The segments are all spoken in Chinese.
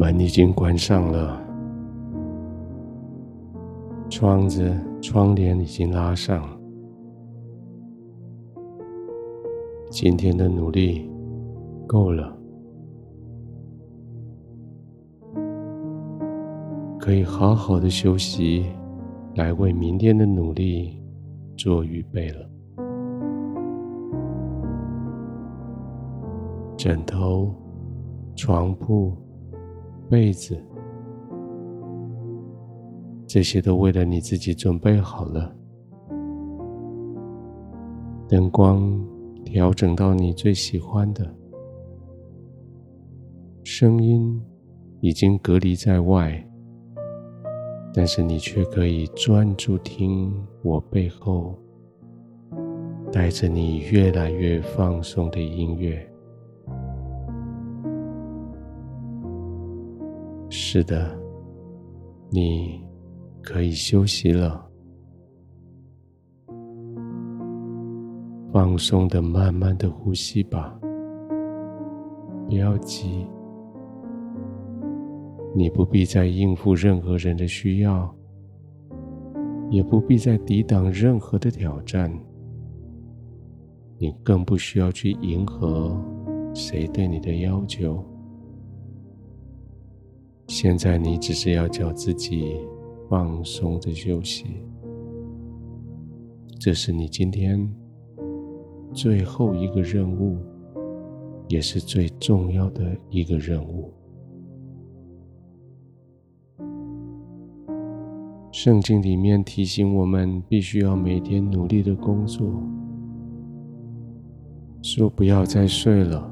门已经关上了，窗子、窗帘已经拉上。今天的努力够了，可以好好的休息，来为明天的努力做预备了。枕头、床铺、被子，这些都为了你自己准备好了。灯光调整到你最喜欢的，声音已经隔离在外，但是你却可以专注听我背后带着你越来越放松的音乐。是的，你可以休息了，放松的、慢慢的呼吸吧，不要急，你不必再应付任何人的需要，也不必再抵挡任何的挑战，你更不需要去迎合谁对你的要求。现在你只是要叫自己放松的休息，这是你今天最后一个任务，也是最重要的一个任务。圣经里面提醒我们，必须要每天努力的工作，说不要再睡了，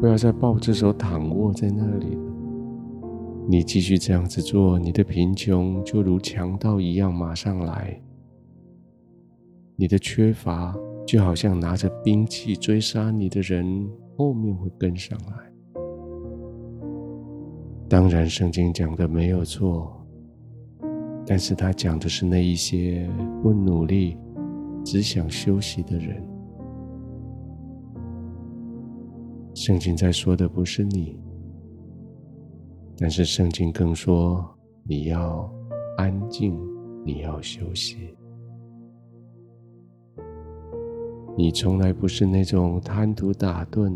不要再抱着手躺卧在那里了。你继续这样子做，你的贫穷就如强盗一样马上来；你的缺乏就好像拿着兵器追杀你的人，后面会跟上来。当然，圣经讲的没有错，但是他讲的是那一些不努力、只想休息的人。圣经在说的不是你。但是圣经更说，你要安静，你要休息。你从来不是那种贪图打盹、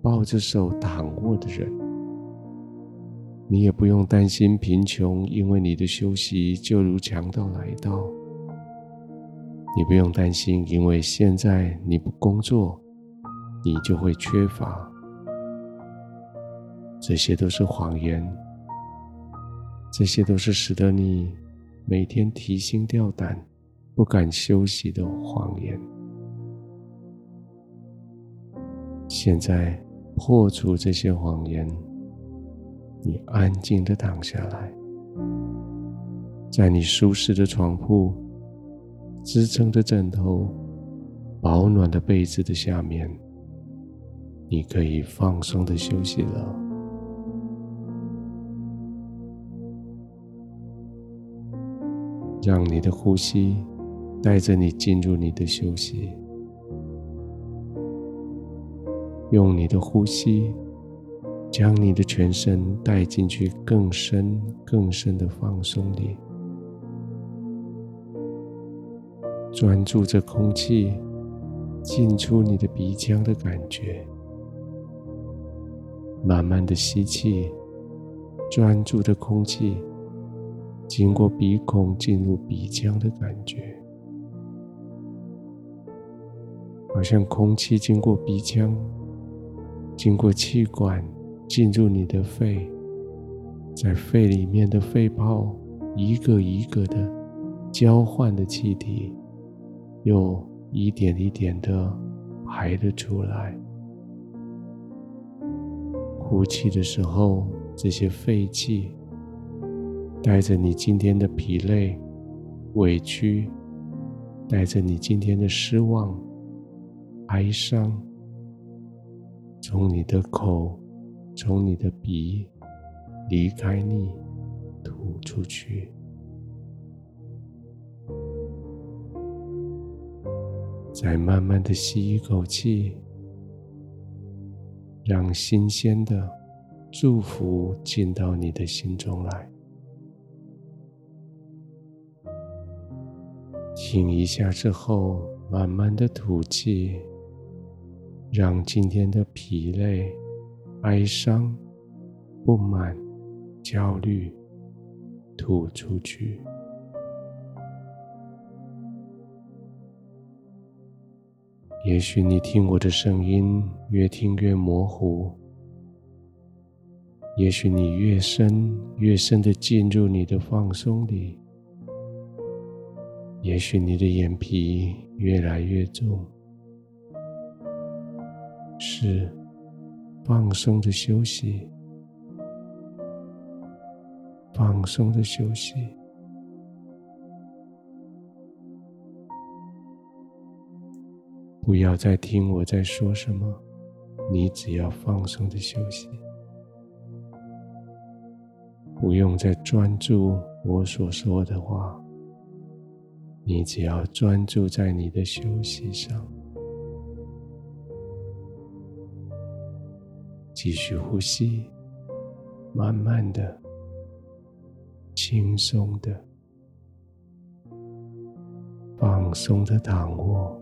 抱着手躺卧的人。你也不用担心贫穷，因为你的休息就如强盗来到。你不用担心，因为现在你不工作，你就会缺乏。这些都是谎言，这些都是使得你每天提心吊胆、不敢休息的谎言。现在破除这些谎言，你安静的躺下来，在你舒适的床铺、支撑着枕头、保暖的被子的下面，你可以放松的休息了。让你的呼吸带着你进入你的休息，用你的呼吸将你的全身带进去更深更深的放松里，专注着空气进出你的鼻腔的感觉，慢慢的吸气，专注的空气。经过鼻孔进入鼻腔的感觉，好像空气经过鼻腔，经过气管进入你的肺，在肺里面的肺泡一个一个的交换的气体，又一点一点的排了出来。呼气的时候，这些废气。带着你今天的疲累、委屈，带着你今天的失望、哀伤，从你的口、从你的鼻离开你，吐出去。再慢慢的吸一口气，让新鲜的、祝福进到你的心中来。停一下之后，慢慢的吐气，让今天的疲累、哀伤、不满、焦虑吐出去。也许你听我的声音越听越模糊，也许你越深越深的进入你的放松里，也许你的眼皮越来越重，是放松的休息，放松的休息。不要再听我在说什么，你只要放松的休息，不用再专注我所说的话，你只要专注在你的休息上，继续呼吸，慢慢的、轻松的、放松的躺卧。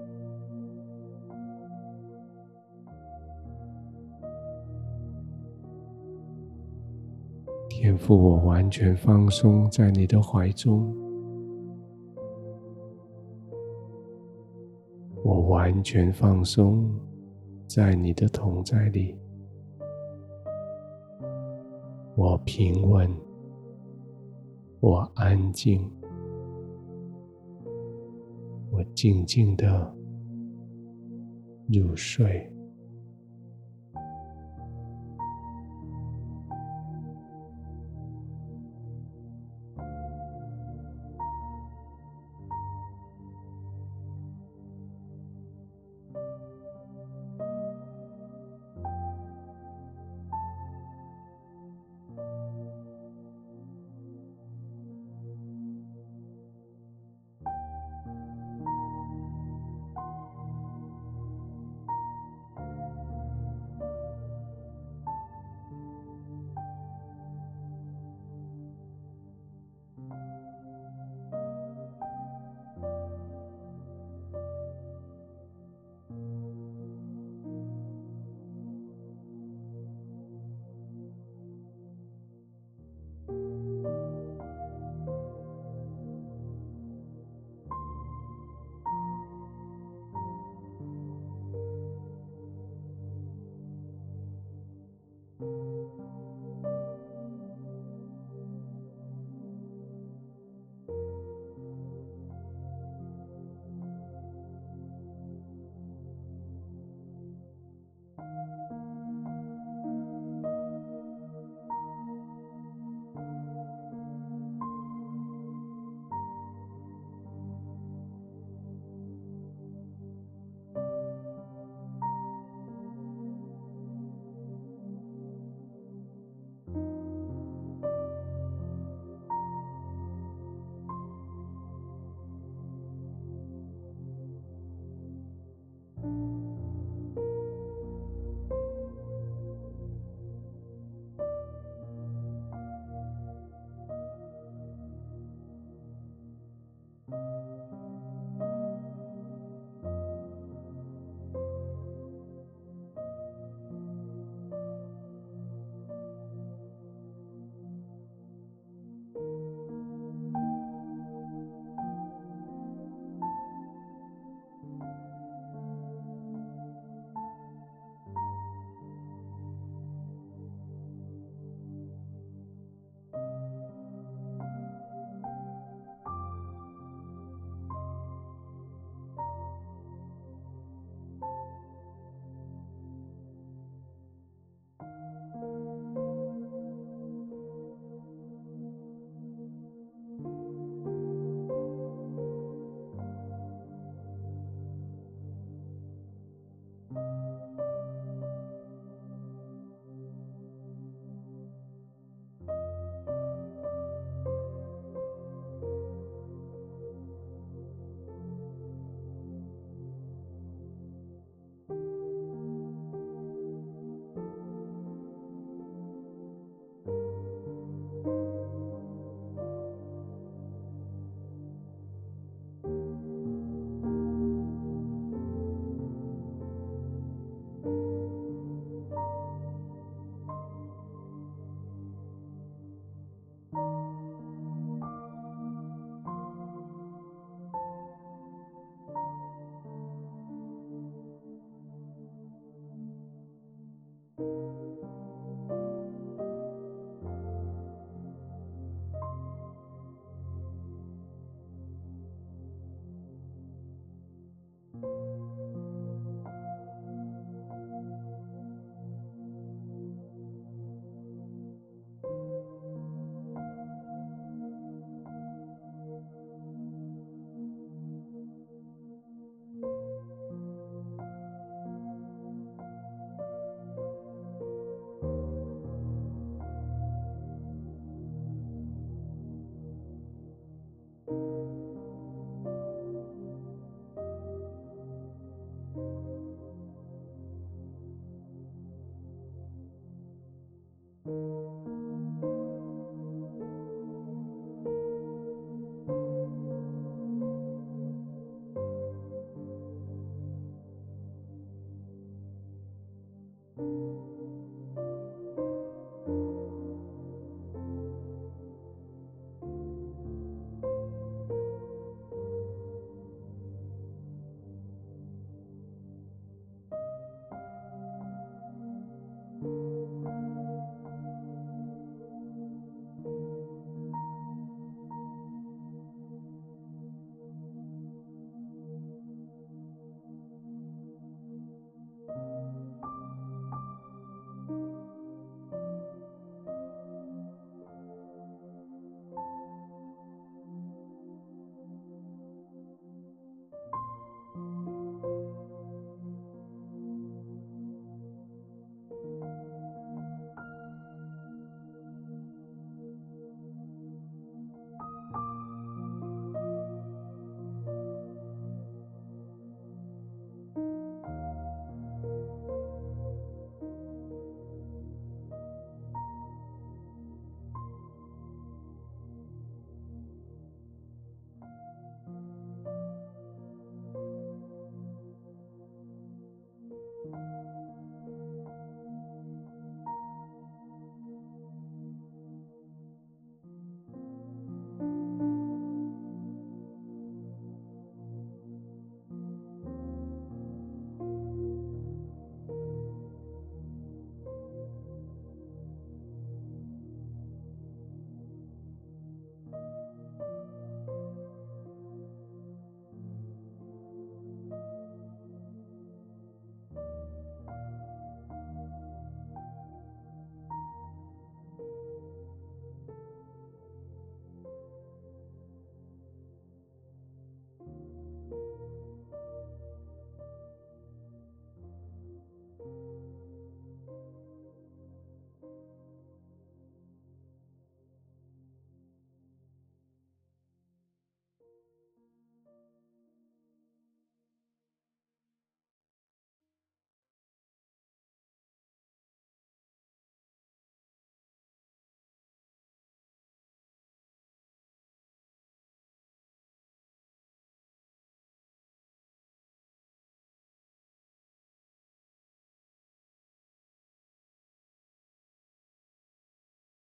天赋，我完全放松在你的怀中，完全放松在你的同在里，我平稳，我安静，我静静的入睡。